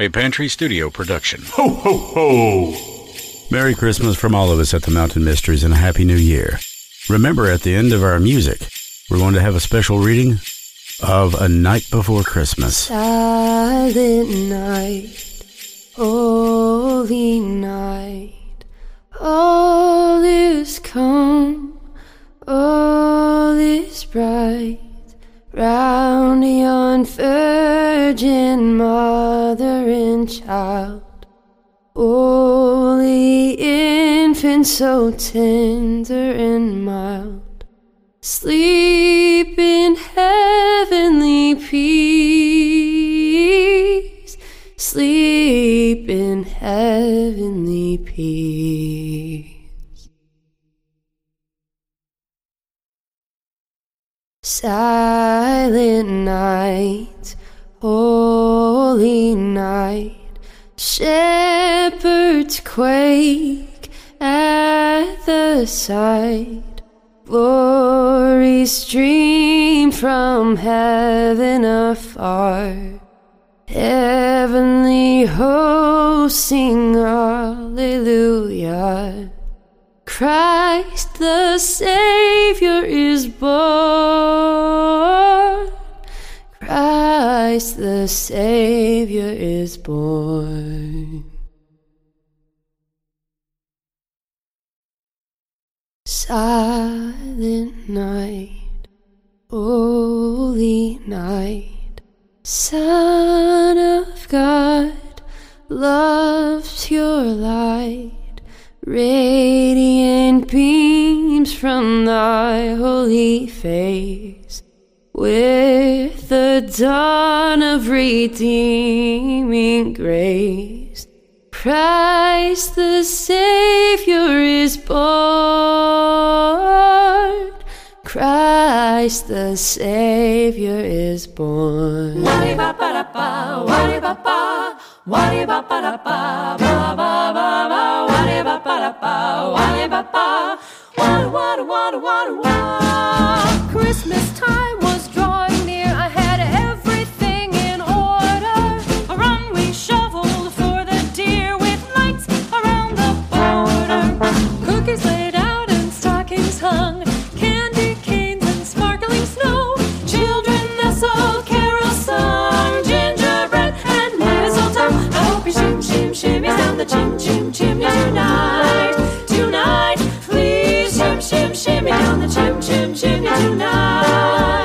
A Pantry Studio production. Ho, ho, ho! Merry Christmas from all of us at the Mountain Mysteries and a Happy New Year. Remember, at the end of our music, we're going to have a special reading of A Night Before Christmas. Silent night, holy night, all is calm, all is bright. Round yon virgin mother and child, holy infant, so tender and mild, sleep in heavenly peace, sleep in heavenly peace. Silent night, holy night, shepherds quake at the sight. Glory stream from heaven afar. Heavenly hosts sing hallelujah. Christ the Savior is born. Christ the Savior is born. Silent night, holy night, Son of God, loves your light. Radiant beams from thy holy face, with the dawn of redeeming grace. Christ the Savior is born. Christ the Savior is born. Christmas time was drawing near. I had everything in order. A run we shoveled for the deer with lights around the border. Cookies laid out and stockings hung. Candy canes and sparkling snow. Children nestled, carol. Gingerbread and mistletoe. I hope you shim shim down the chim chim chimney. Tonight, shimmy down the chim chim chimney tonight.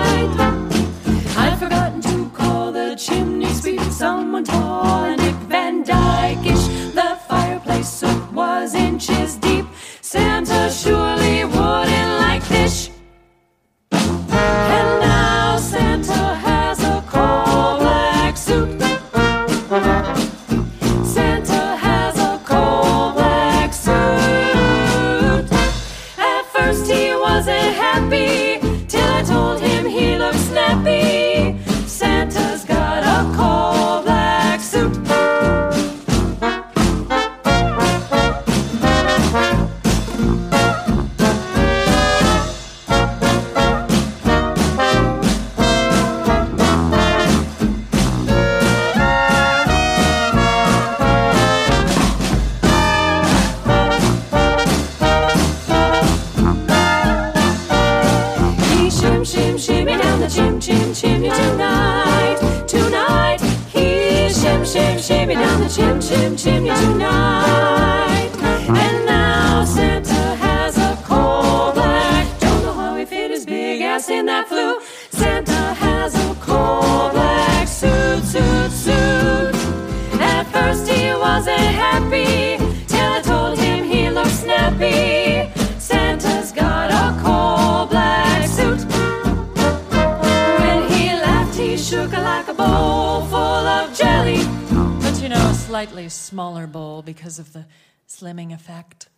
Slightly smaller bowl because of the slimming effect.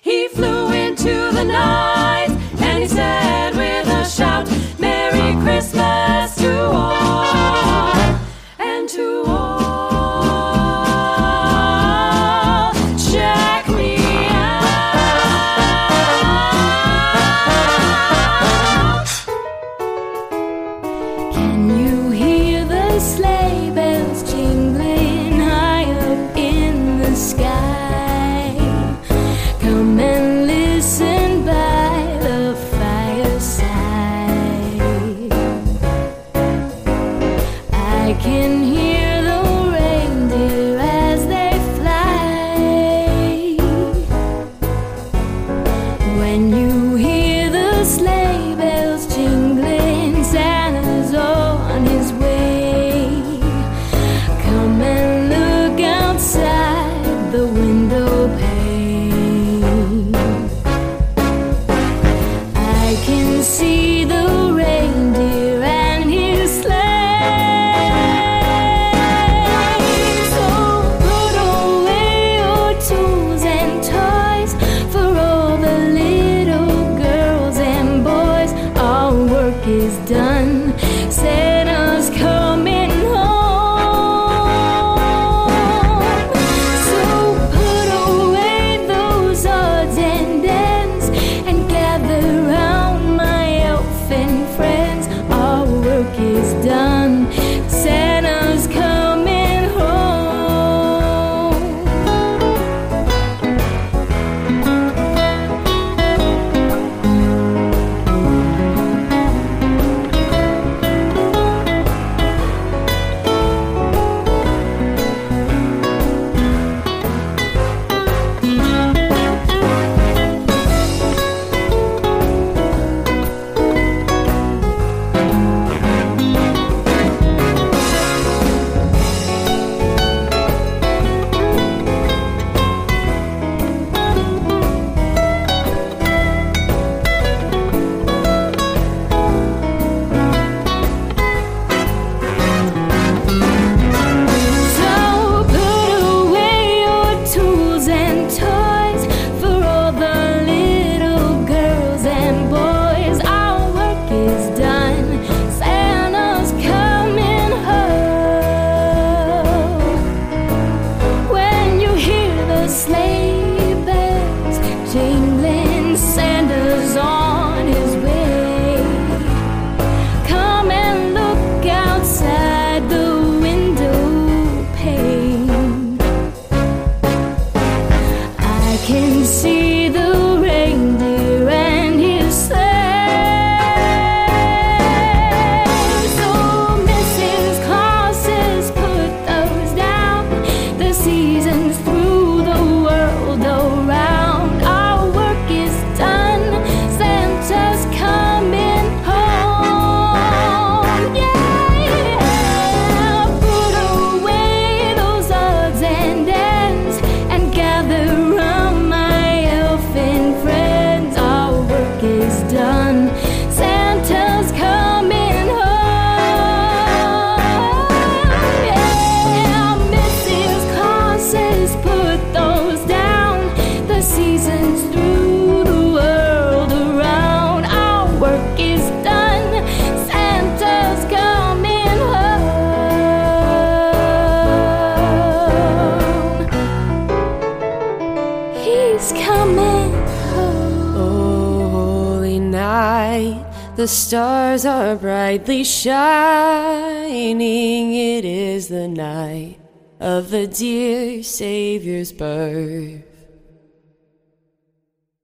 He flew into the night and he said with a shout, Merry Christmas to all done. The stars are brightly shining. It is the night of the dear Savior's birth.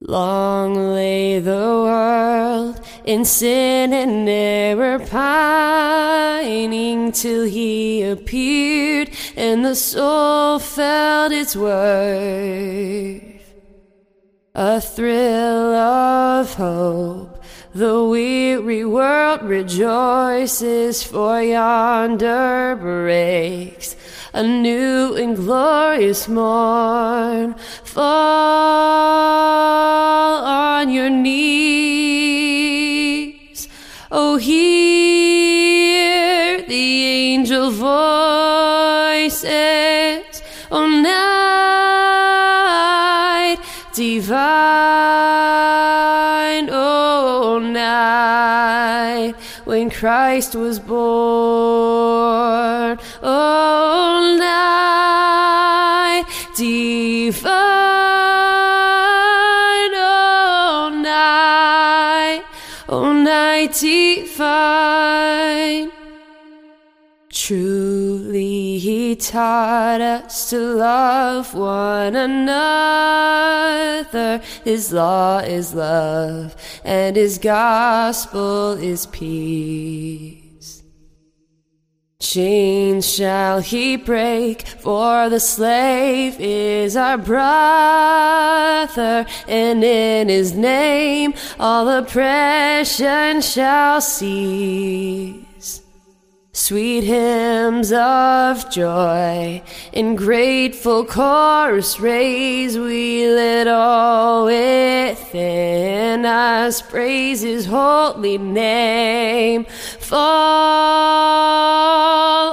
Long lay the world in sin and error pining till he appeared and the soul felt its worth. A thrill of hope, the weary world rejoices, for yonder breaks. A new and glorious morn. Fall on your knees, oh, hear the angel voices, oh, night divine, when Christ was born, oh, night divine, oh, night, oh, night divine. Truly, he taught us to love one another. His law is love, and his gospel is peace. Chains shall he break, for the slave is our brother, and in his name all oppression shall cease. Sweet hymns of joy in grateful chorus raise, we let all within us praise his holy name. Fall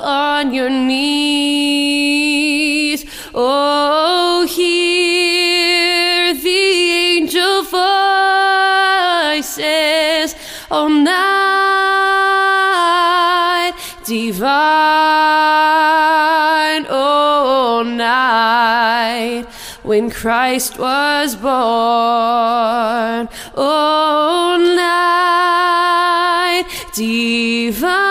on your knees, oh, when Christ was born, oh, night divine,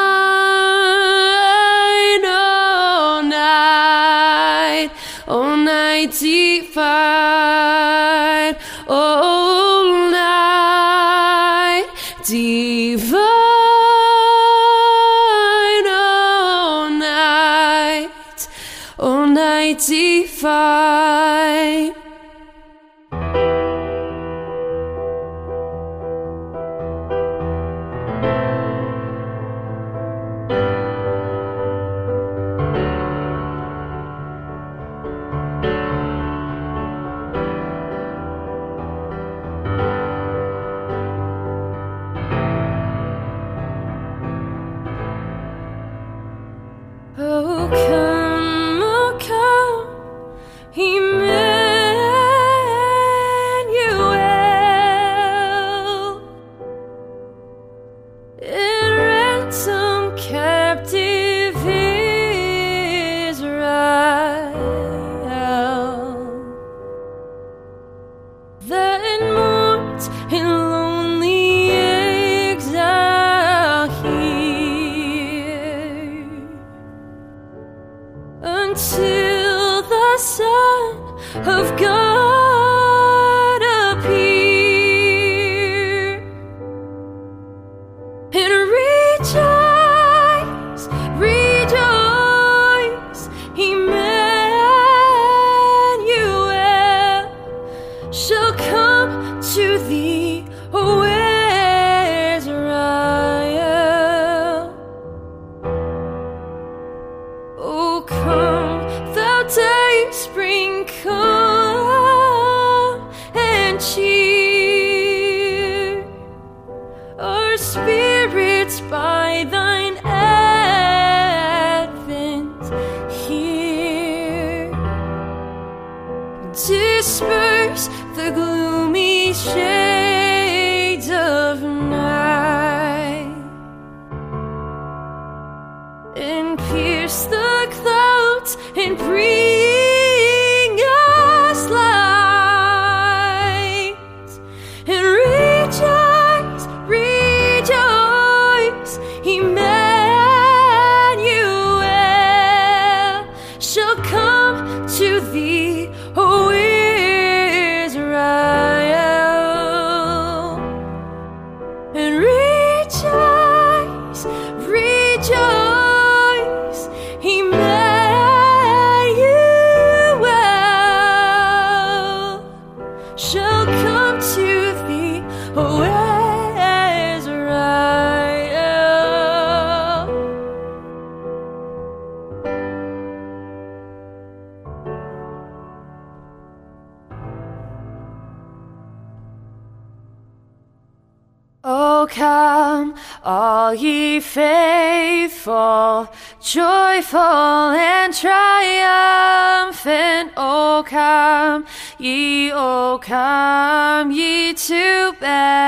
come, ye, O come, ye to Bethlehem.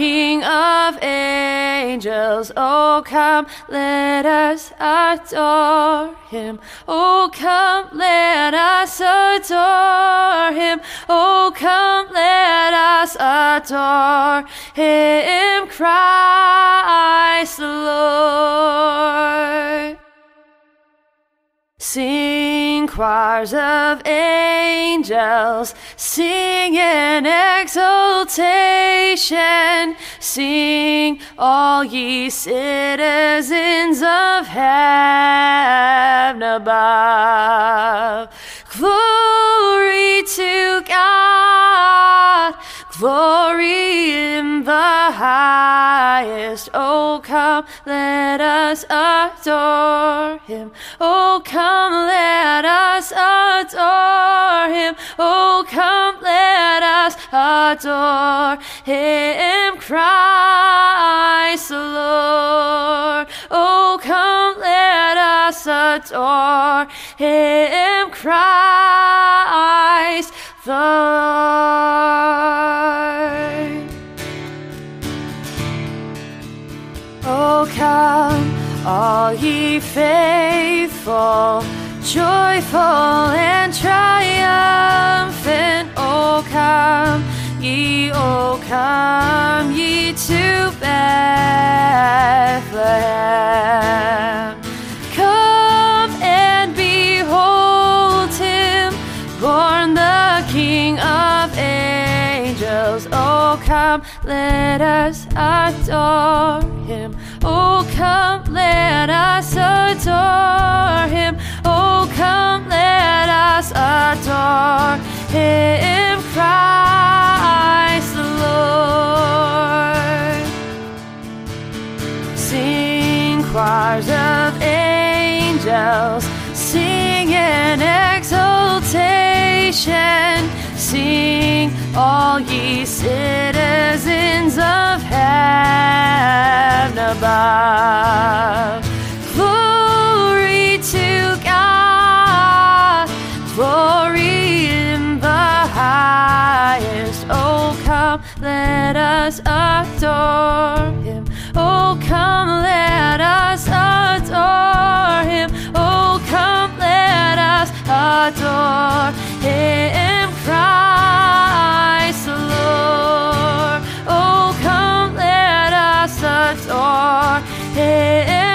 King of angels. Oh, come, let us adore him. Oh, come, let us adore him. Oh, come, let us adore him, Christ the Lord. Sing choirs of angels, sing in exultation, sing all ye citizens of heaven above. Glory to God, glory in the highest. Oh, come, let us adore him. Oh, come, let us adore him. Oh, come, let us adore him, Christ the Lord. Oh, come, let us adore him, Christ Lord. Oh, come, all ye faithful, joyful and triumphant. Oh, come, ye, oh, come, ye to Bethlehem. Come, let us adore him. Oh, come, let us adore him. Oh, come, let us adore him, Christ the Lord. Sing choirs of angels, sing in exultation, sing all ye citizens of heaven above. Glory to God, glory in the highest. Oh, come, let us adore him. Oh, come, let us adore him. Oh, come, let us adore Oh, adore him,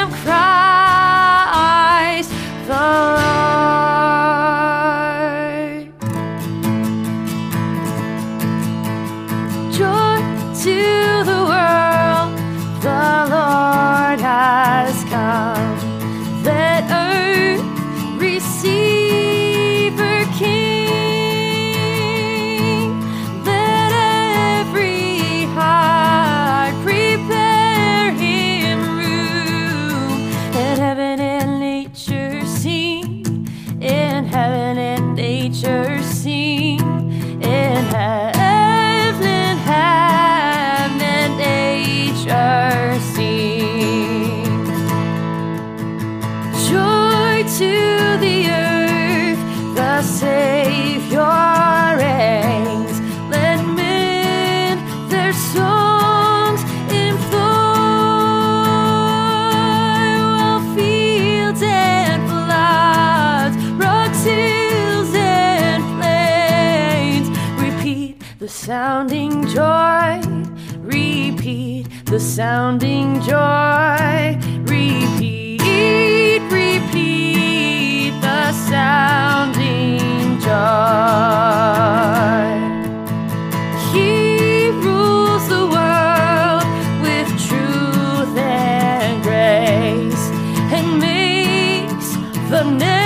makes the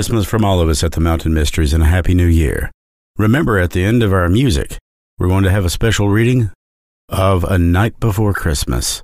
Christmas from all of us at the Mountain Mysteries and a Happy New Year. Remember, at the end of our music, we're going to have a special reading of A Night Before Christmas.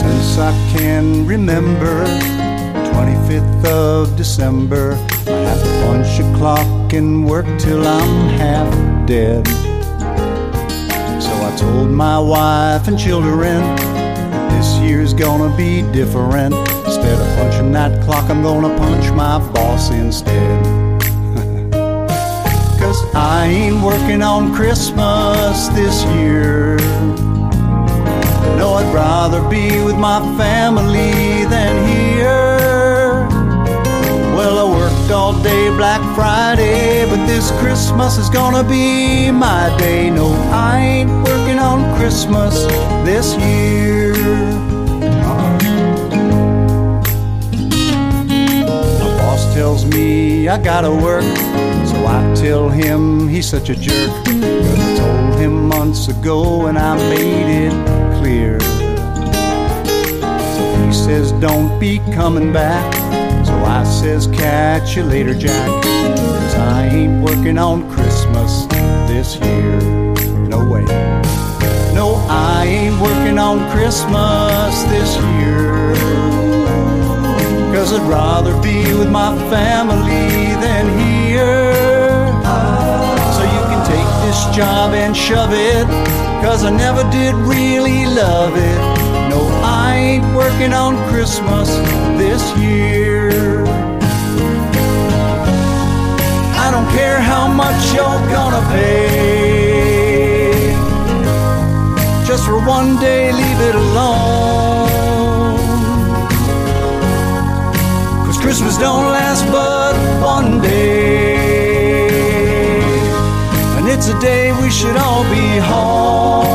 Since I can remember, 25th of December, I have to punch a clock and work till I'm half dead. So I told my wife and children, this year's gonna be different. Instead of punching that clock, I'm gonna punch my boss instead. Cause I ain't working on Christmas this year. I'd rather be with my family than here. Well, I worked all day Black Friday, but this Christmas is gonna be my day. No, I ain't working on Christmas this year. My boss tells me I gotta work, so I tell him he's such a jerk. 'Cause I told him months ago and I made it clear. So he says, Don't be coming back. So I says, Catch you later, Jack. Cause I ain't working on Christmas this year. No way. No, I ain't working on Christmas this year. Cause I'd rather be with my family than here. So you can take this job and shove it. Cause I never did really love it. No, I ain't working on Christmas this year. I don't care how much you're gonna pay. Just for one day, leave it alone. Cause Christmas don't last but one day. It's a day we should all be home.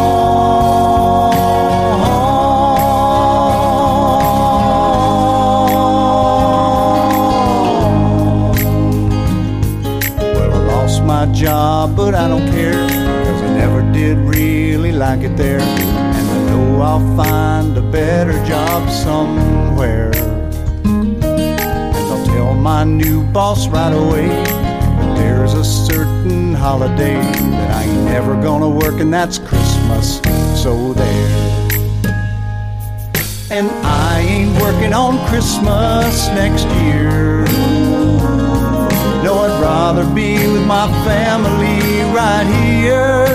Well, I lost my job, but I don't care. Cause I never did really like it there. And I know I'll find a better job somewhere. And I'll tell my new boss right away certain holiday that I ain't never gonna work, and that's Christmas. So there. And I ain't working on Christmas next year. No, I'd rather be with my family right here.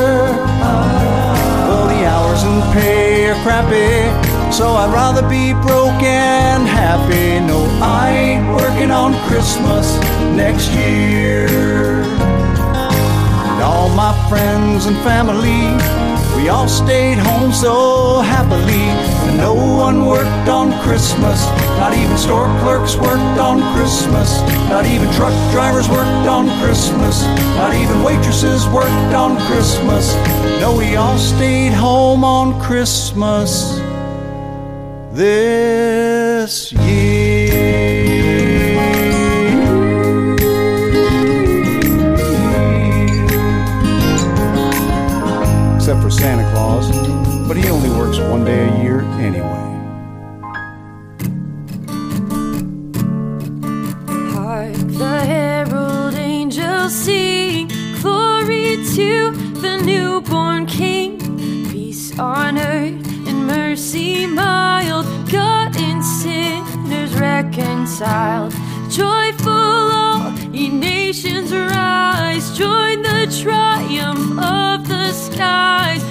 Well, the hours and pay are crappy, so I'd rather be broke and happy. No, I ain't working on Christmas next year. And all my friends and family, we all stayed home so happily. And no one worked on Christmas. Not even store clerks worked on Christmas. Not even truck drivers worked on Christmas. Not even waitresses worked on Christmas. No, we all stayed home on Christmas this year. He only works one day a year anyway. Hark the herald angels sing, glory to the newborn King. Peace on earth and mercy mild, God and sinners reconciled. Joyful all ye nations rise, join the triumph of the skies.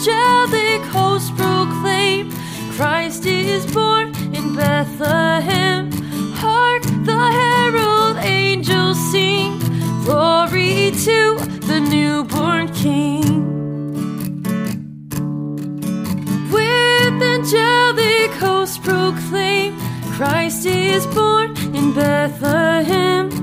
Angelic hosts proclaim, Christ is born in Bethlehem. Hark the herald angels sing, glory to the newborn King. With angelic hosts proclaim, Christ is born in Bethlehem.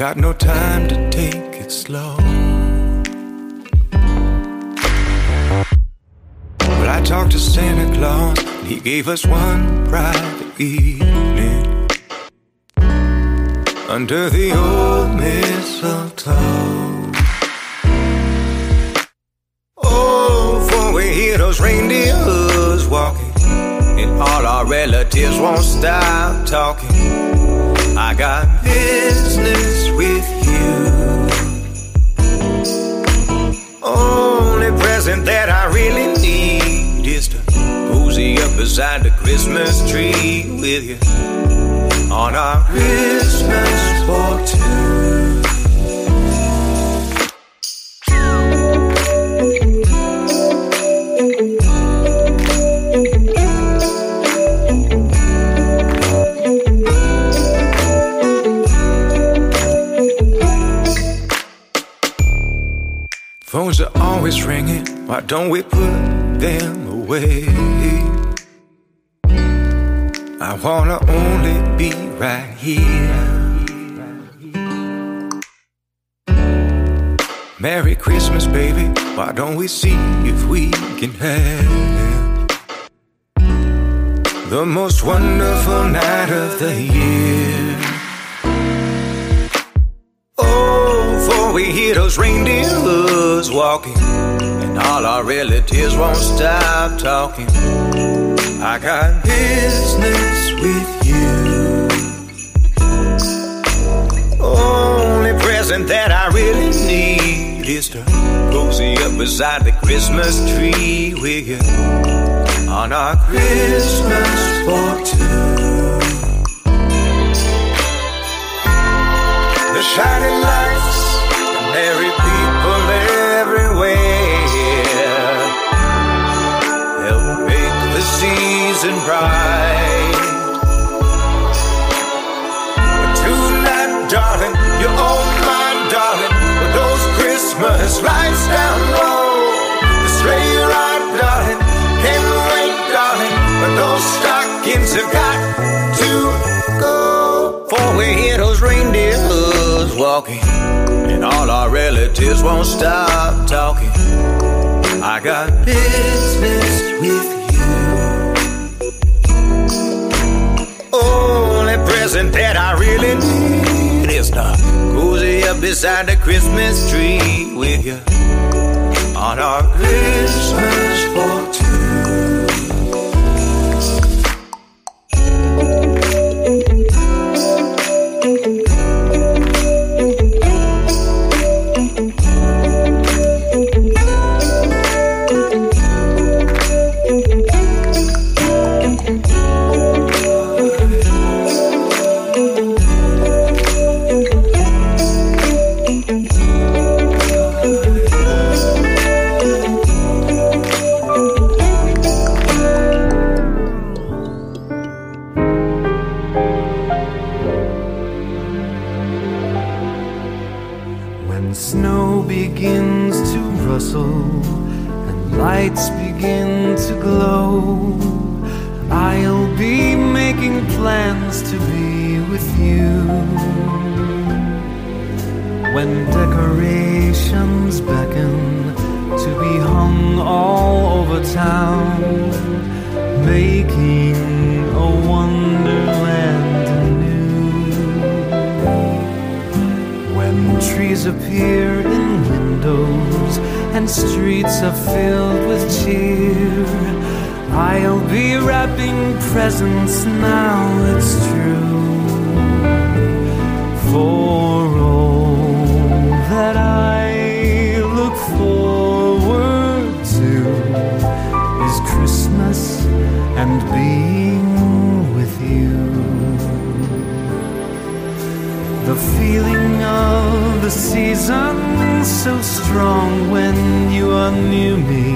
Got no time to take it slow. But I talked to Santa Claus, and he gave us one private evening under the old mistletoe. Oh, for we hear those reindeers walking, and all our relatives won't stop talking. I got business Only present that I really need is to cozy up beside the Christmas tree with you on our Christmas for two. Are always ringing. Why don't we put them away? I wanna only be right here. Merry Christmas, baby. Why don't we see if we can have the most wonderful night of the year? We hear those reindeers walking, and all our relatives won't stop talking. I got business with you. Only present that I really need is to cozy up beside the Christmas tree with you on our Christmas for two. The shining lights, merry people everywhere help make the season bright. But tonight, darling, you're all mine, darling. With those Christmas lights down low, the sleigh ride, darling. Can't wait, darling. But those stockings have got to go. For we hear those reindeers walking, and all our relatives won't stop talking. I got business with you. Only present that I really need is to cozy up beside the Christmas tree with you on our Christmas for When trees appear in windows and streets are filled with cheer, I'll be wrapping presents now, it's true. For all that I look forward to is Christmas and being The feeling of the season so strong when you are near me,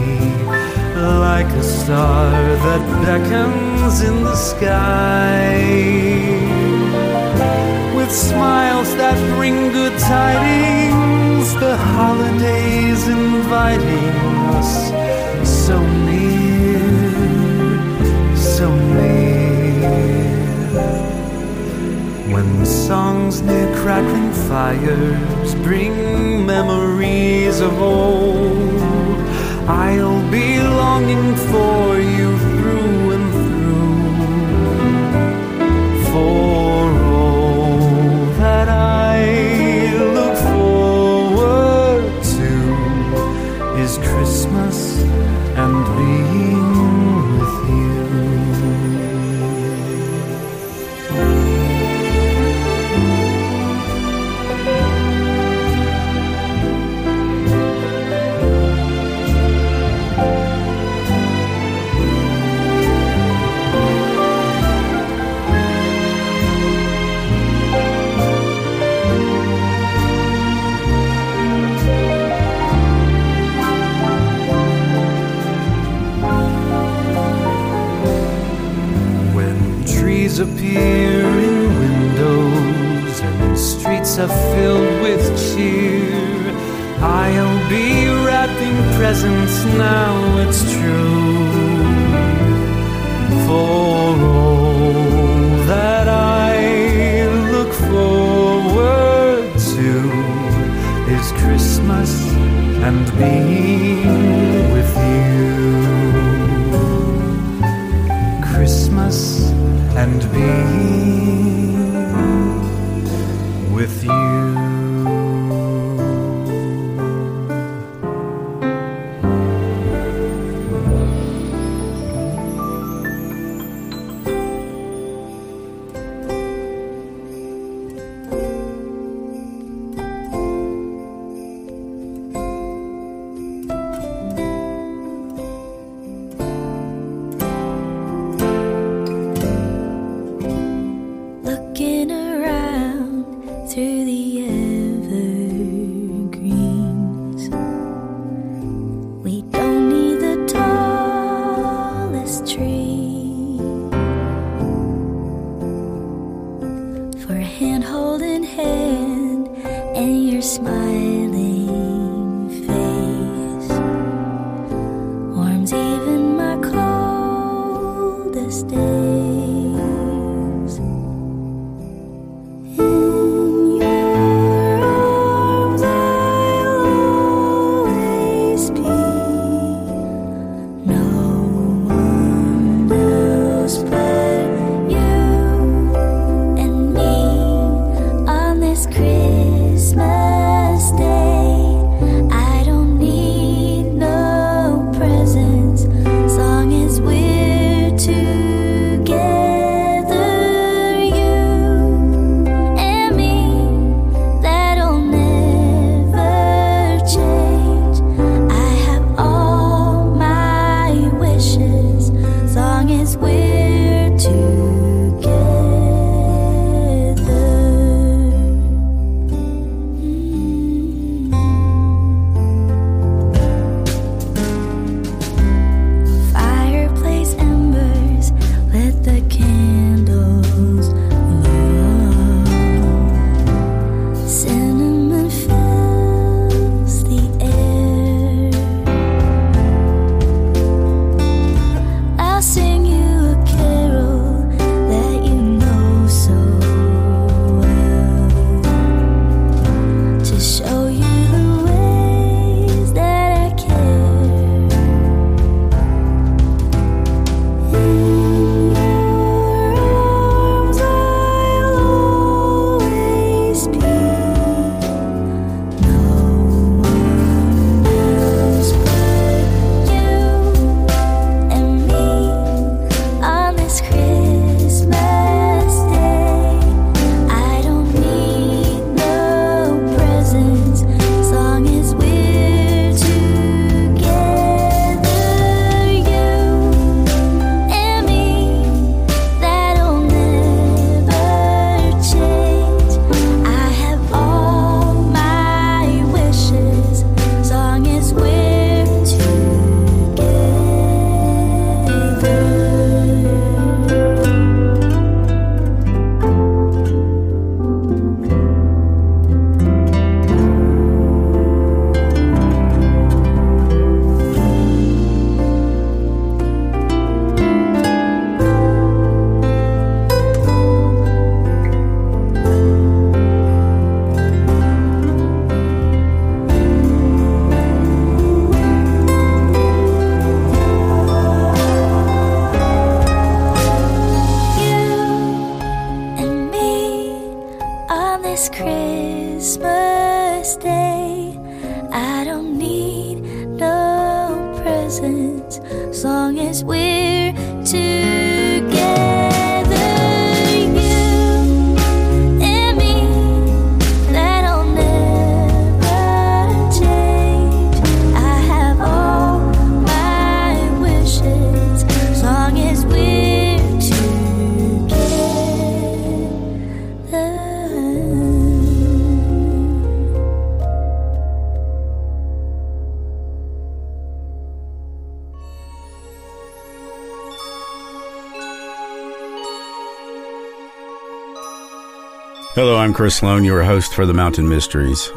like a star that beckons in the sky. With smiles that bring good tidings, the holidays inviting us so near. together, When the songs near crackling fires bring memories of old, I'll be longing for you Chris Slone, your host for the Mountain Mysteries.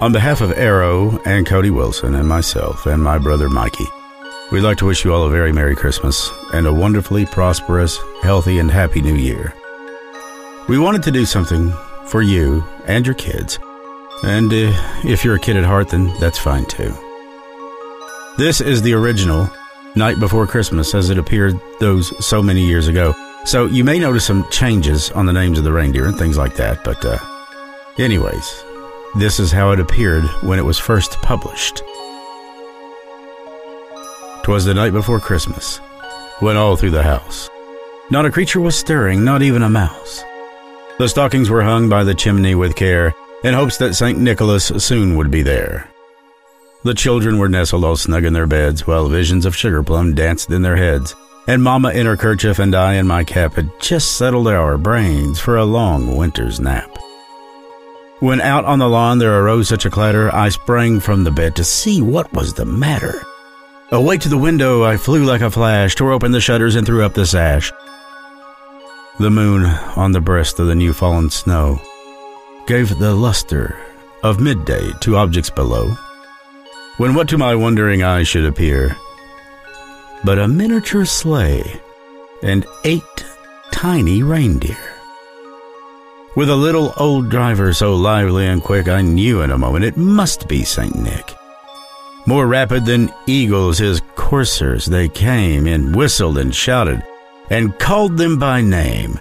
On behalf of Arrow and Cody Wilson and myself and my brother Mikey, we'd like to wish you all a very Merry Christmas and a wonderfully prosperous, healthy, and happy New Year. We wanted to do something for you and your kids, and uh, if you're a kid at heart, then that's fine too. This is the original Night Before Christmas as it appeared those so many years ago. So you may notice some changes on the names of the reindeer and things like that, but uh, anyways, this is how it appeared when it was first published. Twas the night before Christmas, when all through the house, not a creature was stirring, not even a mouse. The stockings were hung by the chimney with care, in hopes that St. Nicholas soon would be there. The children were nestled all snug in their beds, while visions of sugar plum danced in their heads, and Mamma in her kerchief and I in my cap had just settled our brains for a long winter's nap. When out on the lawn there arose such a clatter, I sprang from the bed to see what was the matter. Away to the window I flew like a flash, tore open the shutters and threw up the sash. The moon on the breast of the new fallen snow gave the luster of midday to objects below. When what to my wondering eyes should appear but a miniature sleigh and eight tiny reindeer. With a little old driver so lively and quick, I knew in a moment it must be St. Nick. More rapid than eagles, his coursers, they came and whistled and shouted and called them by name.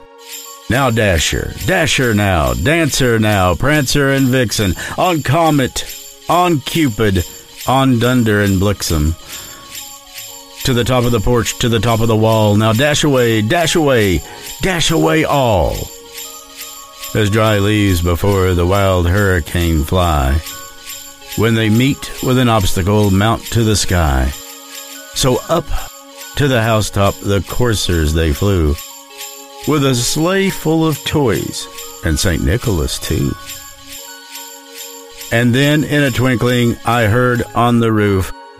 Now Dasher, Dasher now, Dancer now, Prancer and Vixen, on Comet, on Cupid, on Dunder and Blixen. To the top of the porch, to the top of the wall. Now dash away, dash away, dash away all. As dry leaves before the wild hurricane fly, when they meet with an obstacle, mount to the sky. So up to the housetop the coursers they flew, with a sleigh full of toys, and St. Nicholas too. And then in a twinkling I heard on the roof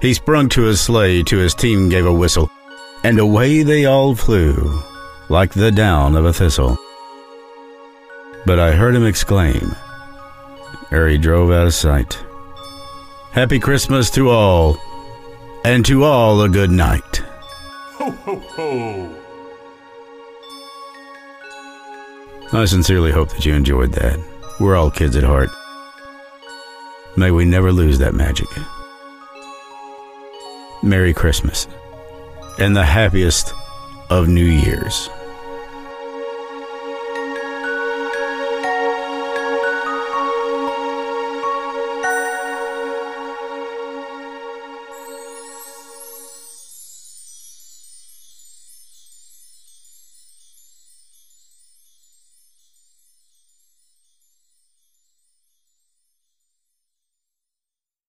He sprung to his sleigh, to his team gave a whistle, and away they all flew, like the down of a thistle. But I heard him exclaim, ere he drove out of sight, Happy Christmas to all, and to all a good night. Ho, ho, ho. I sincerely hope that you enjoyed that. We're all kids at heart. May we never lose that magic. Merry Christmas and the happiest of New Years.